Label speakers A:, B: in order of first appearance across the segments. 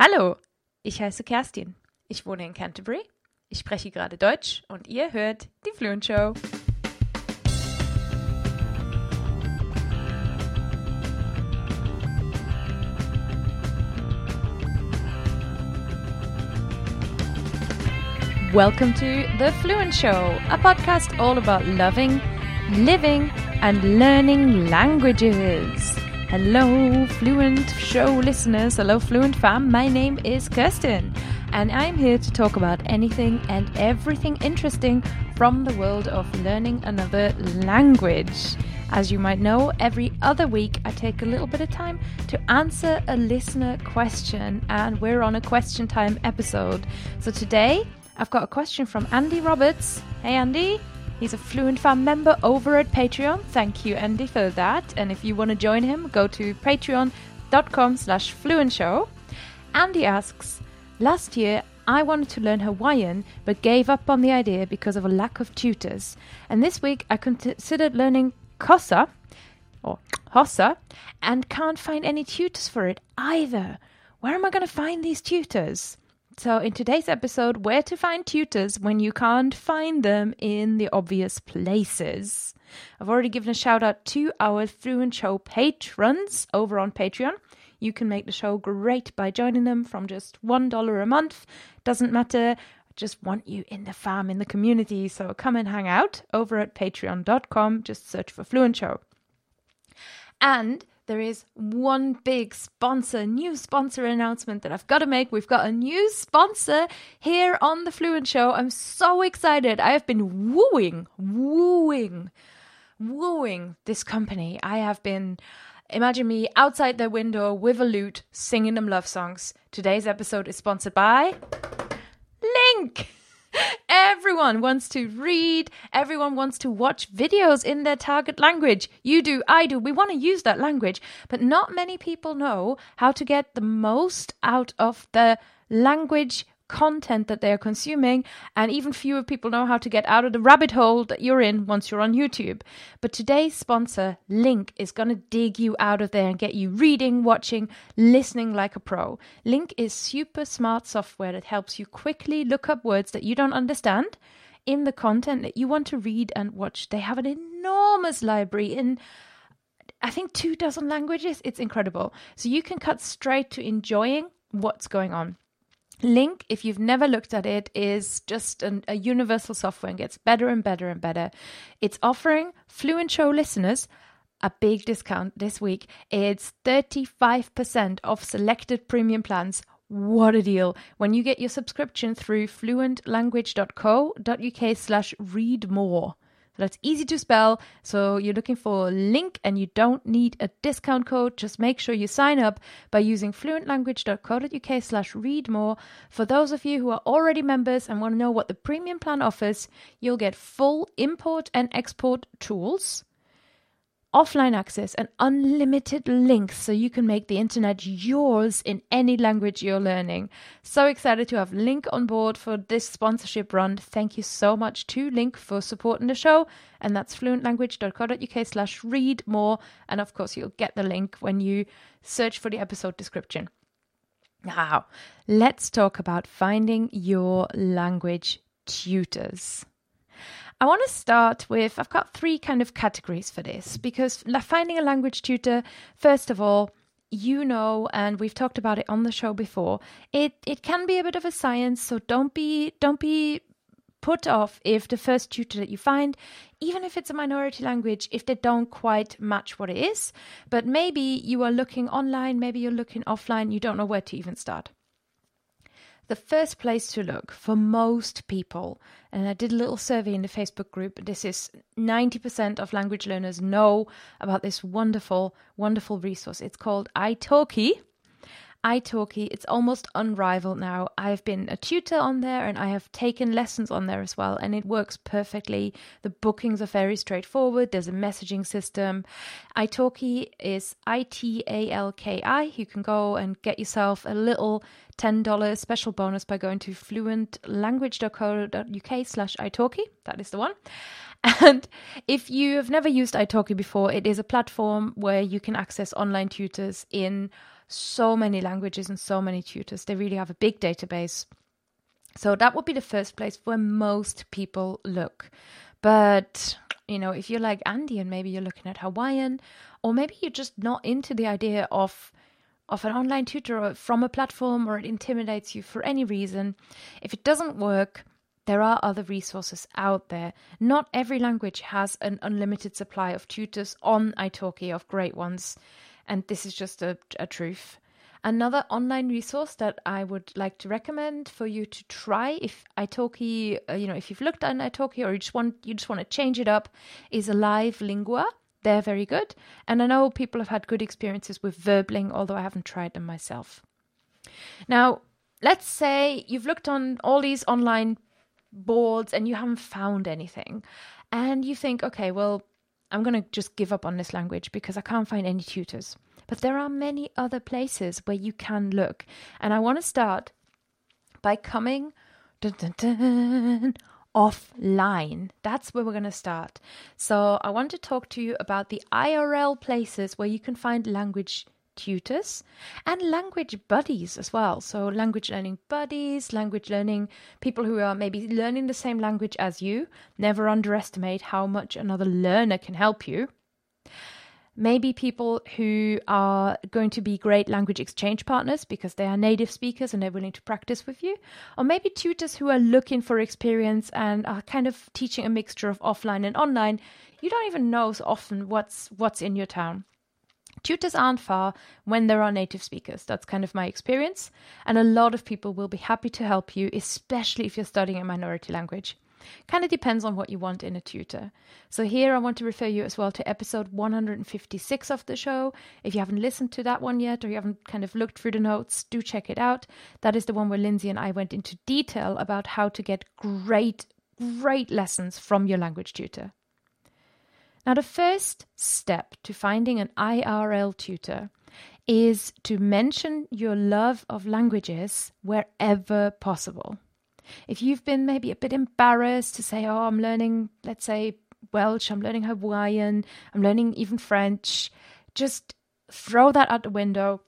A: Hallo, ich heiße Kerstin. Ich wohne in Canterbury. Ich spreche gerade Deutsch und ihr hört die Fluent Show. Welcome to The Fluent Show, a podcast all about loving, living, and learning languages. Hello, Fluent Show listeners. Hello, Fluent fam. My name is Kerstin, and I'm here to talk about anything and everything interesting from the world of learning another language. As you might know, every other week I take a little bit of time to answer a listener question, and we're on a question time episode. So today I've got a question from Andy Roberts. Hey, Andy. He's a Fluent Fam member over at Patreon. Thank you, Andy, for that. And if you want to join him, go to patreon.com slash fluentshow. Andy asks, Last year, I wanted to learn Hawaiian, but gave up on the idea because of a lack of tutors. And this week, I considered learning Xhosa, or Xhosa, and can't find any tutors for it either. Where am I going to find these tutors? So, in today's episode, where to find tutors when you can't find them in the obvious places. I've already given a shout out to our Fluent Show patrons over on Patreon. You can make the show great by joining them from just $1 a month. Doesn't matter. I just want you in the fam, in the community. So come and hang out over at patreon.com. Just search for Fluent Show. And there is one big sponsor, new sponsor announcement that I've got to make. We've got a new sponsor here on the Fluent Show. I'm so excited. I have been wooing, wooing, wooing this company. I have been. Imagine me outside their window with a lute singing them love songs. Today's episode is sponsored by LingQ. Everyone wants to read. Everyone wants to watch videos in their target language. You do, I do. We want to use that language. But not many people know how to get the most out of the language content that they are consuming, and even fewer people know how to get out of the rabbit hole that you're in once you're on YouTube. But today's sponsor, LingQ, is going to dig you out of there and get you reading, watching, listening like a pro. LingQ is super smart software that helps you quickly look up words that you don't understand in the content that you want to read and watch. They have an enormous library in I think two dozen languages. It's incredible. So you can cut straight to enjoying what's going on. LingQ, if you've never looked at it, is just an, a universal software and gets better and better and better. It's offering Fluent Show listeners a big discount this week. It's 35% off selected premium plans. What a deal. When you get your subscription through fluentlanguage.co.uk slash read more. That's easy to spell. So you're looking for a link and you don't need a discount code. Just make sure you sign up by using fluentlanguage.co.uk slash read more. For those of you who are already members and want to know what the premium plan offers, you'll get full import and export tools offline access and unlimited LingQs so you can make the internet yours in any language you're learning. So excited to have LingQ on board for this sponsorship run. Thank you so much to LingQ for supporting the show. And that's fluentlanguage.co.uk slash read more. And of course, you'll get the link when you search for the episode description. Now, let's talk about finding your language tutors. I want to start with I've got three kind of categories for this because finding a language tutor, first of all, you know and we've talked about it on the show before it it can be a bit of a science so don't be don't be put off if the first tutor that you find even if it's a minority language if they don't quite match what it is. But maybe you are looking online maybe you're looking offline you don't know where to even start the first place to look for most people, and I did a little survey in the Facebook group. This is 90% of language learners know about this wonderful, wonderful resource. It's called italki italki. It's almost unrivaled now. I've been a tutor on there and I have taken lessons on there as well, and it works perfectly. The bookings are very straightforward. There's a messaging system. italki is I T A L K I. You can go and get yourself a little $10 special bonus by going to fluentlanguage.co.uk slash italki. That is the one. And if you have never used italki before, it is a platform where you can access online tutors in so many languages and so many tutors. They really have a big database. So that would be the first place where most people look. But, you know, if you're like Andy and maybe you're looking at Hawaiian, or maybe you're just not into the idea of of an online tutor or from a platform or it intimidates you for any reason, if it doesn't work, there are other resources out there. Not every language has an unlimited supply of tutors on italki of great ones, and this is just a, a truth. Another online resource that I would like to recommend for you to try if italki, uh, you know, if you've looked at italki or you just want you just want to change it up, is Live Lingua. They're very good, and I know people have had good experiences with Verbling, although I haven't tried them myself. Now, let's say you've looked on all these online boards and you haven't found anything, and you think, okay, well, I'm going to just give up on this language because I can't find any tutors. But there are many other places where you can look. And I want to start by coming dun, dun, dun, offline. That's where we're going to start. So I want to talk to you about the IRL places where you can find language tutors and language buddies as well. So, language learning buddies, language learning people who are maybe learning the same language as you. Never underestimate how much another learner can help you maybe people who are going to be great language exchange partners because they are native speakers and they're willing to practice with you, or maybe tutors who are looking for experience and are kind of teaching a mixture of offline and online. You don't even know so often what's what's in your town. Tutors aren't far when there are native speakers. That's kind of my experience. And a lot of people will be happy to help you, especially if you're studying a minority language. Kind of depends on what you want in a tutor. So, here I want to refer you as well to episode 156 of the show. If you haven't listened to that one yet or you haven't kind of looked through the notes, do check it out. That is the one where Lindsay and I went into detail about how to get great, great lessons from your language tutor. Now, the first step to finding an IRL tutor is to mention your love of languages wherever possible. If you've been maybe a bit embarrassed to say, oh, I'm learning, let's say, Welsh, I'm learning Hawaiian, I'm learning even French, just throw that out the window.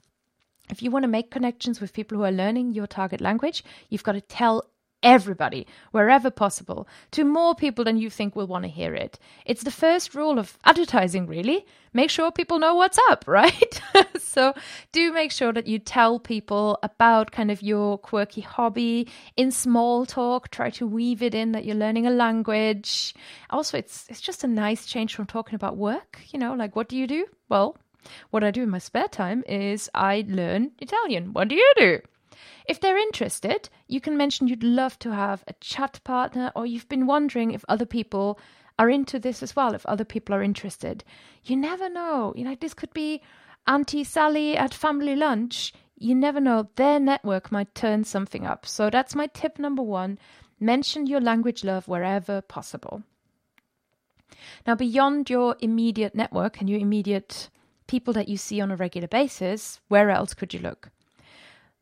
A: If you want to make connections with people who are learning your target language, you've got to tell everybody, wherever possible, to more people than you think will want to hear it. It's the first rule of advertising, really. Make sure people know what's up, right? so do make sure that you tell people about kind of your quirky hobby in small talk. Try to weave it in that you're learning a language. Also, it's it's just a nice change from talking about work. You know, like what do you do? Well, what I do in my spare time is I learn Italian. What do you do? If they're interested, you can mention you'd love to have a chat partner or you've been wondering if other people are into this as well, if other people are interested. You never know. You know, this could be Auntie Sally at family lunch. You never know. Their network might turn something up. So that's my tip number one. Mention your language love wherever possible. Now, beyond your immediate network and your immediate people that you see on a regular basis, where else could you look?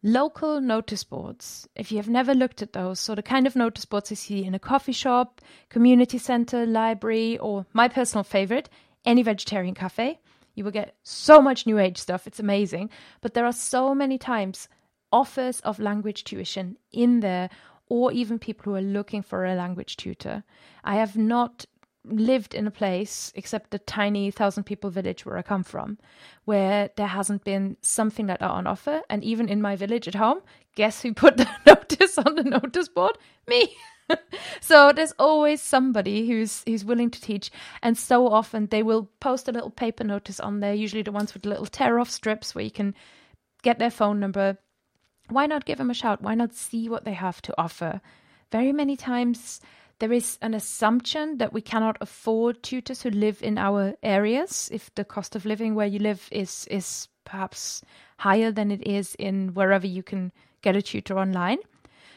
A: Local notice boards. If you have never looked at those, so the kind of notice boards you see in a coffee shop, community center, library, or my personal favorite, any vegetarian cafe, you will get so much new age stuff. It's amazing. But there are so many times offers of language tuition in there, or even people who are looking for a language tutor. I have not lived in a place, except the tiny thousand people village where I come from, where there hasn't been something that are on offer. And even in my village at home, guess who put the notice on the notice board? Me. so there's always somebody who's who's willing to teach, and so often they will post a little paper notice on there. Usually the ones with little tear off strips where you can get their phone number. Why not give them a shout? Why not see what they have to offer? Very many times there is an assumption that we cannot afford tutors who live in our areas if the cost of living where you live is is perhaps higher than it is in wherever you can get a tutor online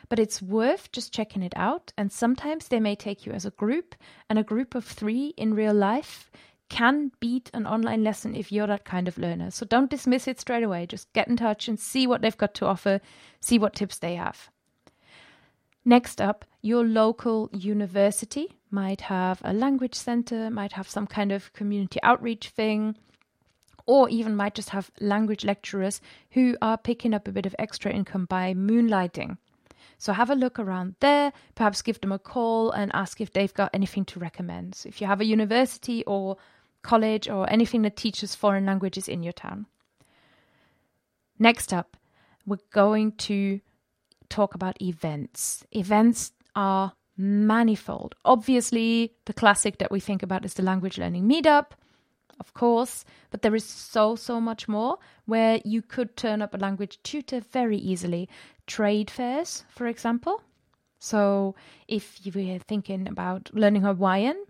A: but it's worth just checking it out and sometimes they may take you as a group and a group of 3 in real life can beat an online lesson if you're that kind of learner. So don't dismiss it straight away. Just get in touch and see what they've got to offer, see what tips they have. Next up, your local university might have a language center, might have some kind of community outreach thing, or even might just have language lecturers who are picking up a bit of extra income by moonlighting. So have a look around there, perhaps give them a call and ask if they've got anything to recommend. So if you have a university or college or anything that teaches foreign languages in your town. Next up, we're going to talk about events. Events are manifold. Obviously, the classic that we think about is the language learning meetup, of course, but there is so, so much more where you could turn up a language tutor very easily. Trade fairs, for example. So, if you were thinking about learning Hawaiian,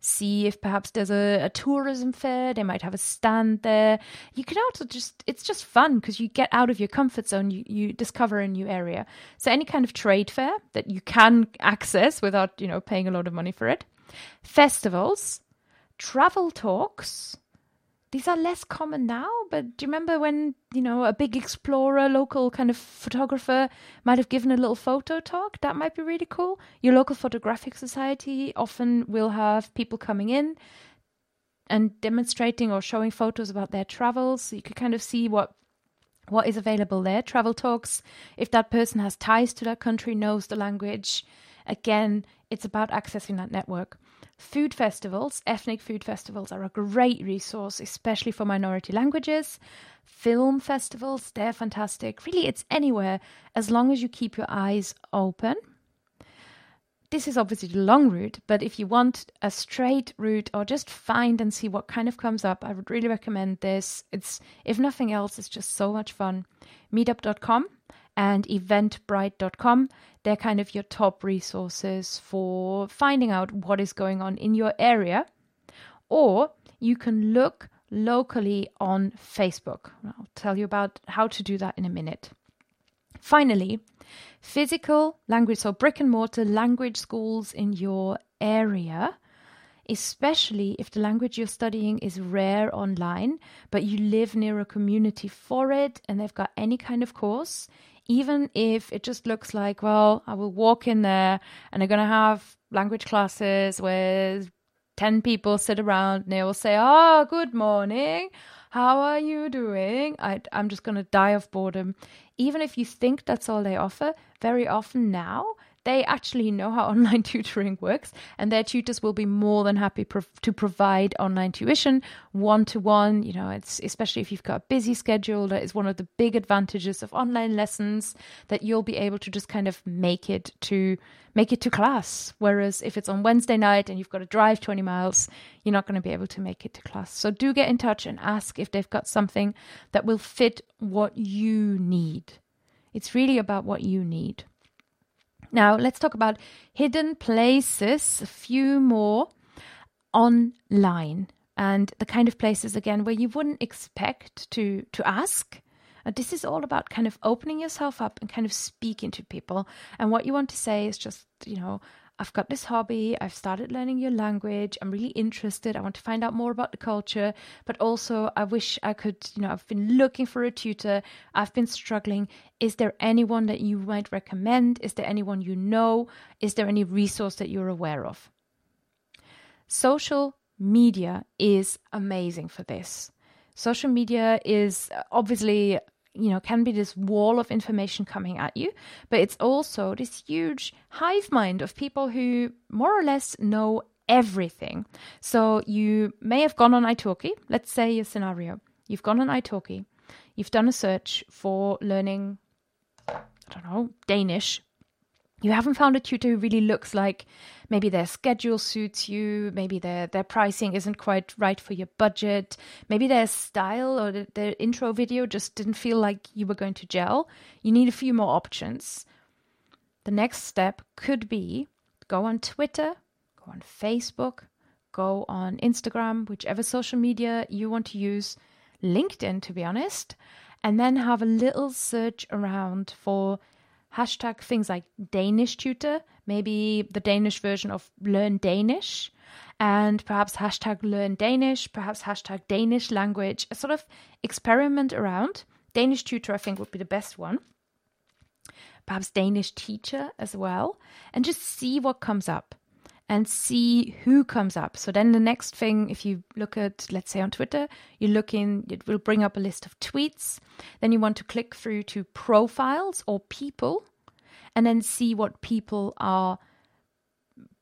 A: see if perhaps there's a, a, tourism fair they might have a stand there. You can also just it's just fun because you get out of your comfort zone you, you discover a new area. So any kind of trade fair that you can access without you know paying a lot of money for it. Festivals travel talks these are less common now, but do you remember when, you know, a big explorer, local kind of photographer might have given a little photo talk? That might be really cool. Your local photographic society often will have people coming in and demonstrating or showing photos about their travels. So you could kind of see what what is available there. Travel talks, if that person has ties to that country, knows the language. Again, it's about accessing that network. Food festivals, ethnic food festivals, are a great resource, especially for minority languages. Film festivals, they're fantastic. Really, it's anywhere as long as you keep your eyes open. This is obviously the long route, but if you want a straight route or just find and see what kind of comes up, I would really recommend this. It's, if nothing else, it's just so much fun. Meetup.com and eventbrite.com. They're kind of your top resources for finding out what is going on in your area. Or you can look locally on Facebook. I'll tell you about how to do that in a minute. Finally, physical language, so brick and mortar language schools in your area especially if the language you're studying is rare online, but you live near a community for it and they've got any kind of course, even if it just looks like, well, I will walk in there and they're going to have language classes where 10 people sit around and they will say, Oh, good morning. How are you doing? I, I'm just going to die of boredom. Even if you think that's all they offer, very often now they actually know how online tutoring works, and their tutors will be more than happy to provide online tuition one to one. You know, it's especially if you've got a busy schedule, that is one of the big advantages of online lessons that you'll be able to just kind of make it to make it to class. Whereas if it's on Wednesday night and you've got to drive 20 miles, you're not going to be able to make it to class. So do get in touch and ask if they've got something that will fit what you need. It's really about what you need. Now, let's talk about hidden places, a few more online, and the kind of places again where you wouldn't expect to to ask. Uh, this is all about kind of opening yourself up and kind of speaking to people. And what you want to say is just, you know, I've got this hobby, I've started learning your language, I'm really interested, I want to find out more about the culture, but also I wish I could, you know, I've been looking for a tutor, I've been struggling. Is there anyone that you might recommend? Is there anyone you know? Is there any resource that you're aware of? Social media is amazing for this. Social media is obviously you know, can be this wall of information coming at you, but it's also this huge hive mind of people who more or less know everything. So you may have gone on italki. Let's say a scenario. You've gone on italki. You've done a search for learning, I don't know, Danish you haven't found a tutor who really looks like maybe their schedule suits you, maybe their their pricing isn't quite right for your budget, maybe their style or the, their intro video just didn't feel like you were going to gel. You need a few more options. The next step could be go on Twitter, go on Facebook, go on Instagram, whichever social media you want to use, LinkedIn to be honest, and then have a little search around for hashtag things like Danish tutor, maybe the Danish version of learn Danish, and perhaps hashtag learn Danish, perhaps hashtag Danish language, a sort of experiment around. Danish tutor, I think, would be the best one. Perhaps Danish teacher as well, and just see what comes up. And see who comes up. So then the next thing, if you look at, let's say on Twitter, you look in, it will bring up a list of tweets. Then you want to click through to profiles or people and then see what people are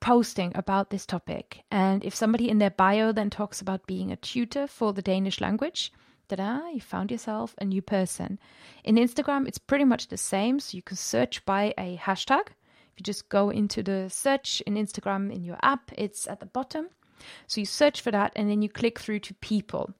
A: posting about this topic. And if somebody in their bio then talks about being a tutor for the Danish language, ta-da, you found yourself a new person. In Instagram, it's pretty much the same. So you can search by a hashtag. If you just go into the search in Instagram in your app, it's at the bottom. So you search for that and then you click through to people.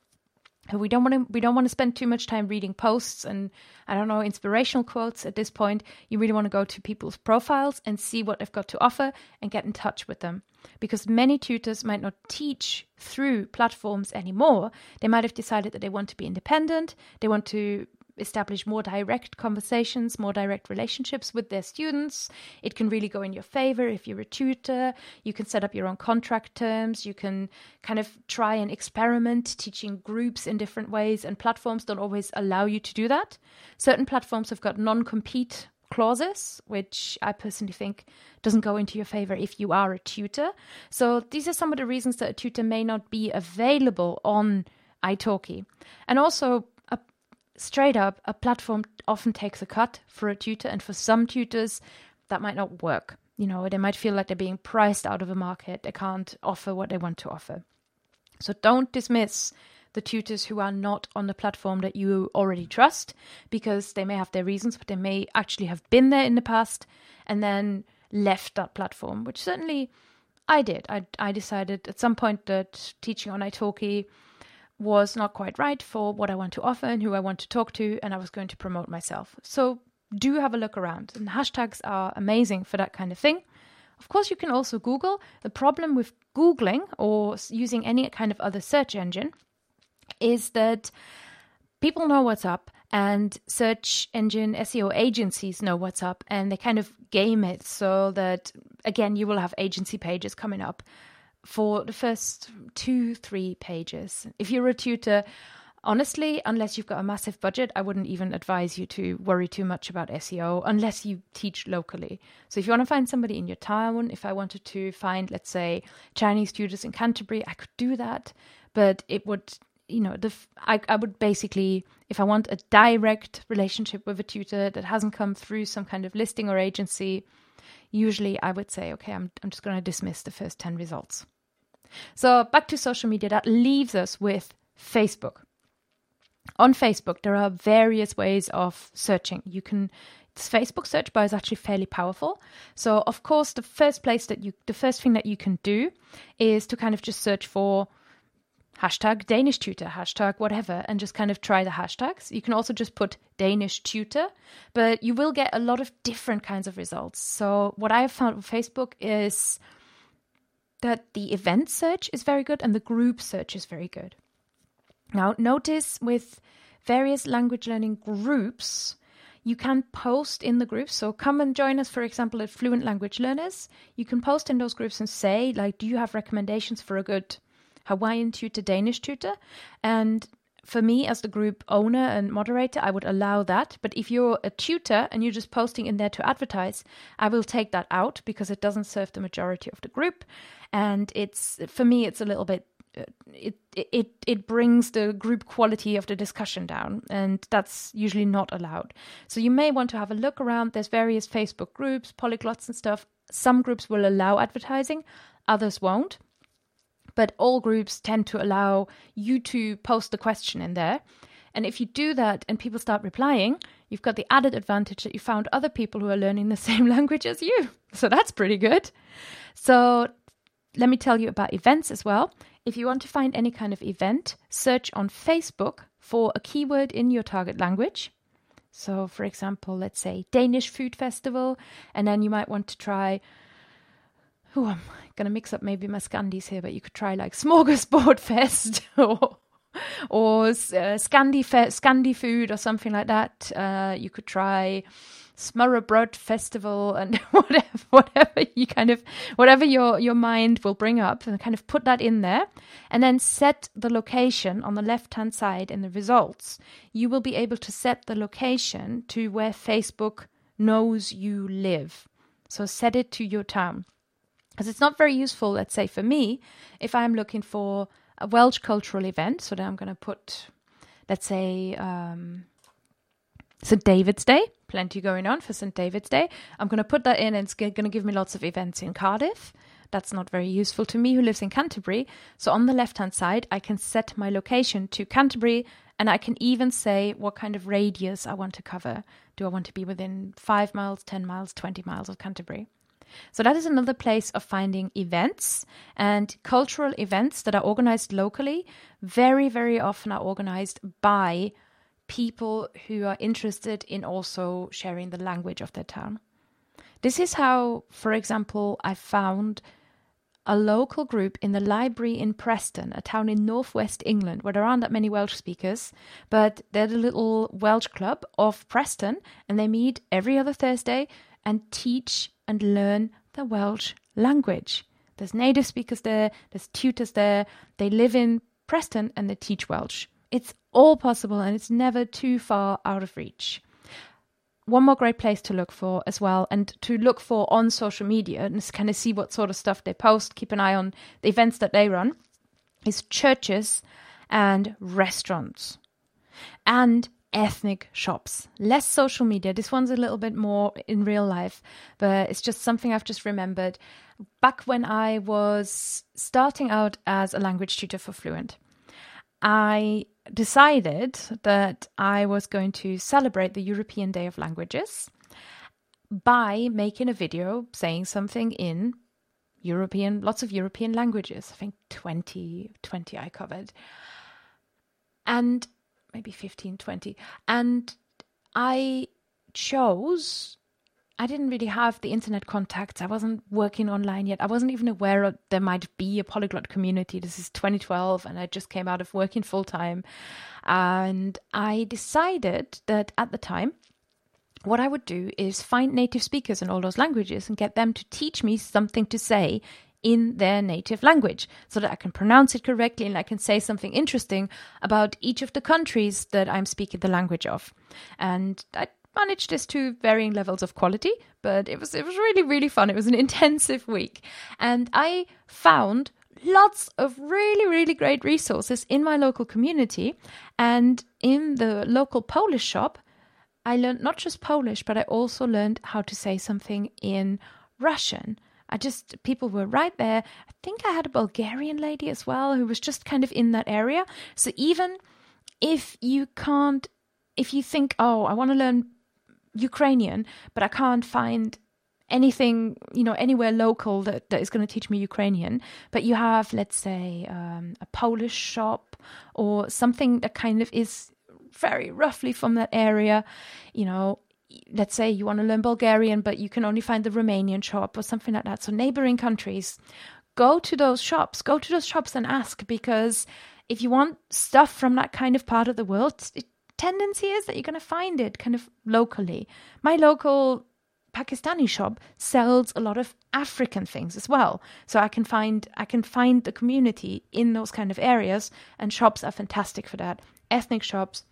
A: We don't want to we don't want to spend too much time reading posts and i don't know inspirational quotes at this point. You really want to go to people's profiles and see what they've got to offer and get in touch with them. Because many tutors might not teach through platforms anymore. They might have decided that they want to be independent they want to establish more direct conversations, more direct relationships with their students. It can really go in your favor if you're a tutor. You can set up your own contract terms. You can kind of try and experiment teaching groups in different ways, and platforms don't always allow you to do that. Certain platforms have got non compete clauses, which I personally think doesn't go into your favor if you are a tutor. So these are some of the reasons that a tutor may not be available on italki. And also straight up, a platform often takes a cut for a tutor, and for some tutors, that might not work. You know, they might feel like they're being priced out of a market. They can't offer what they want to offer. So don't dismiss the tutors who are not on the platform that you already trust because they may have their reasons, but they may actually have been there in the past and then left that platform, which certainly I did. I, I decided at some point that teaching on italki was not quite right for what I want to offer and who I want to talk to, and I was going to promote myself. So do have a look around. And hashtags are amazing for that kind of thing. Of course, you can also Google. The problem with Googling or using any kind of other search engine is that people know what's up and search engine SEO agencies know what's up and they kind of game it so that, again, you will have agency pages coming up for the first two, three pages. If you're a tutor, honestly, unless you've got a massive budget, I wouldn't even advise you to worry too much about SEO unless you teach locally. So if you want to find somebody in your town, if I wanted to find, let's say, Chinese tutors in Canterbury, I could do that, but it would. You know, the I, I would basically, if I want a direct relationship with a tutor that hasn't come through some kind of listing or agency, usually I would say, okay, I'm, I'm just going to dismiss the first 10 results. So back to social media, that leaves us with Facebook. On Facebook, there are various ways of searching. You can this Facebook search bar is actually fairly powerful. So, of course, the first place that you, the first thing that you can do is to kind of just search for hashtag Danish tutor, hashtag whatever, and just kind of try the hashtags. You can also just put Danish tutor, but you will get a lot of different kinds of results. So, what I have found with Facebook is that the event search is very good and the group search is very good. Now, notice with various language learning groups, you can post in the groups. So come and join us, for example, at Fluent Language Learners. You can post in those groups and say, like, do you have recommendations for a good Hawaiian tutor, Danish tutor? And for me as the group owner and moderator, I would allow that. But if you're a tutor and you're just posting in there to advertise, I will take that out because it doesn't serve the majority of the group. And it's for me, it's a little bit. Uh, it it it brings the group quality of the discussion down, and that's usually not allowed. So you may want to have a look around. There's various Facebook groups, polyglots and stuff. Some groups will allow advertising, others won't but all groups tend to allow you to post the question in there. And if you do that and people start replying, you've got the added advantage that you found other people who are learning the same language as you. So that's pretty good. So let me tell you about events as well. If you want to find any kind of event, search on Facebook for a keyword in your target language. So, for example, let's say Danish Food Festival, and then you might want to try oh, I'm to mix up maybe my Scandis here, but you could try like Smorgasbord Fest or or uh, Scandi, fe- Scandi food or something like that. Uh, you could try Smørrebrød Festival and whatever, whatever you kind of, whatever your, your mind will bring up, and kind of put that in there, and then set the location on the left hand side in the results. You will be able to set the location to where Facebook knows you live. So set it to your town. Because it's not very useful, let's say, for me, if I'm looking for a Welsh cultural event. So then I'm going to put, let's say, um, St. David's Day, plenty going on for St. David's Day. I'm going to put that in and it's going to give me lots of events in Cardiff. That's not very useful to me who lives in Canterbury. So on the left hand side, I can set my location to Canterbury and I can even say what kind of radius I want to cover. Do I want to be within five miles, 10 miles, 20 miles of Canterbury? So that is another place of finding events and cultural events that are organized locally. Very, very often are organized by people who are interested in also sharing the language of their town. This is how, for example, I found a local group in the library in Preston, a town in northwest England, where there aren't that many Welsh speakers, but they're the little Welsh club of Preston, and they meet every other Thursday and teach and learn the Welsh language. There's native speakers there, there's tutors there, they live in Preston and they teach Welsh. It's all possible and it's never too far out of reach one more great place to look for as well and to look for on social media and just kind of see what sort of stuff they post keep an eye on the events that they run is churches and restaurants and ethnic shops less social media this one's a little bit more in real life but it's just something i've just remembered back when i was starting out as a language tutor for fluent i decided that I was going to celebrate the European Day of Languages by making a video saying something in European, lots of European languages. I think 20, 20 I covered. And maybe 15, 20. And I chose I didn't really have the internet contacts. I wasn't working online yet. I wasn't even aware of, there might be a polyglot community. This is 2012, and I just came out of working full time. And I decided that at the time, what I would do is find native speakers in all those languages and get them to teach me something to say in their native language so that I can pronounce it correctly and I can say something interesting about each of the countries that I'm speaking the language of. And I managed this to varying levels of quality, but it was it was really really fun. It was an intensive week, and I found lots of really really great resources in my local community and in the local Polish shop. I learned not just Polish, but I also learned how to say something in Russian. I just, people were right there. I think I had a Bulgarian lady as well who was just kind of in that area. So even if you can't, if you think, oh, I want to learn Ukrainian, but I can't find anything, you know, anywhere local that, that is going to teach me Ukrainian. But you have, let's say, um, a Polish shop or something that kind of is very roughly from that area, you know. Let's say you want to learn Bulgarian, but you can only find the Romanian shop or something like that. So, neighboring countries, go to those shops, go to those shops and ask because if you want stuff from that kind of part of the world, it tendency is that you're going to find it kind of locally. My local Pakistani shop sells a lot of African things as well. So I can find I can find the community in those kind of areas and shops are fantastic for that. Ethnic shops,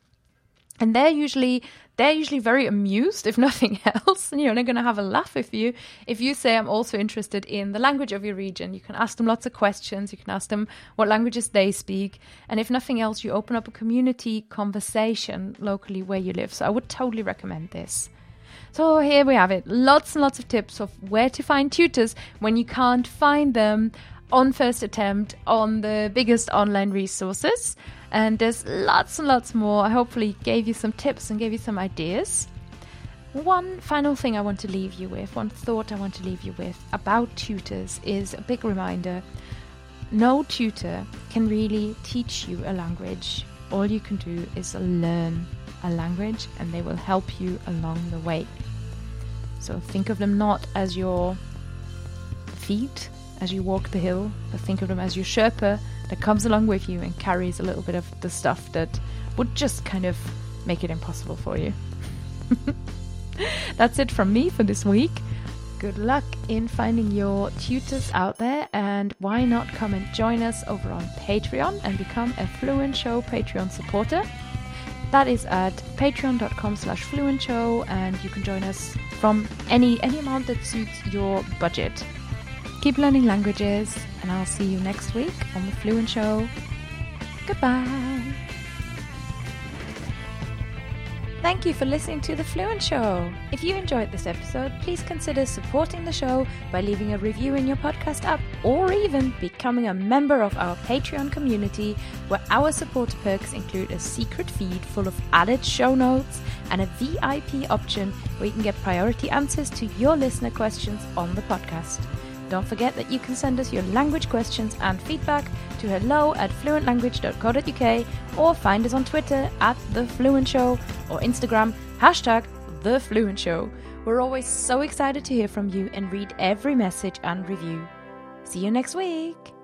A: and they're usually they're usually very amused if nothing else. And you know they're going to have a laugh with you. If you say i'm also interested in the language of your region you can ask them lots of questions. You can ask them what languages they speak. And if nothing else you open up a community conversation locally where you live. So i would totally recommend this. So here we have it. Lots and lots of tips of where to find tutors when you can't find them on first attempt on the biggest online resources and there's lots and lots more. I hopefully gave you some tips and gave you some ideas. One final thing I want to leave you with, one thought I want to leave you with about tutors is a big reminder no tutor can really teach you a language. All you can do is learn a language and they will help you along the way. So think of them not as your feet as you walk the hill, but think of them as your Sherpa that comes along with you and carries a little bit of the stuff that would just kind of make it impossible for you. That's it from me for this week. Good luck in finding your tutors out there, and why not come and join us over on Patreon and become a Fluent Show Patreon supporter? That is at patreon.com slash fluent show, and you can join us from any any amount that suits your budget. Keep learning languages, and I'll see you next week on The Fluent Show. Goodbye. Thank you for listening to The Fluent Show. If you enjoyed this episode, please consider supporting the show by leaving a review in your podcast app or even becoming a member of our Patreon community where our supporter perks include a secret feed full of added show notes and a VIP option where you can get priority answers to your listener questions on the podcast. Don't forget that you can send us your language questions and feedback to hello at fluentlanguage.co.uk or find us on Twitter at The Fluent Show or Instagram hashtag The Fluent Show. We're always so excited to hear from you and read every message and review. See you next week.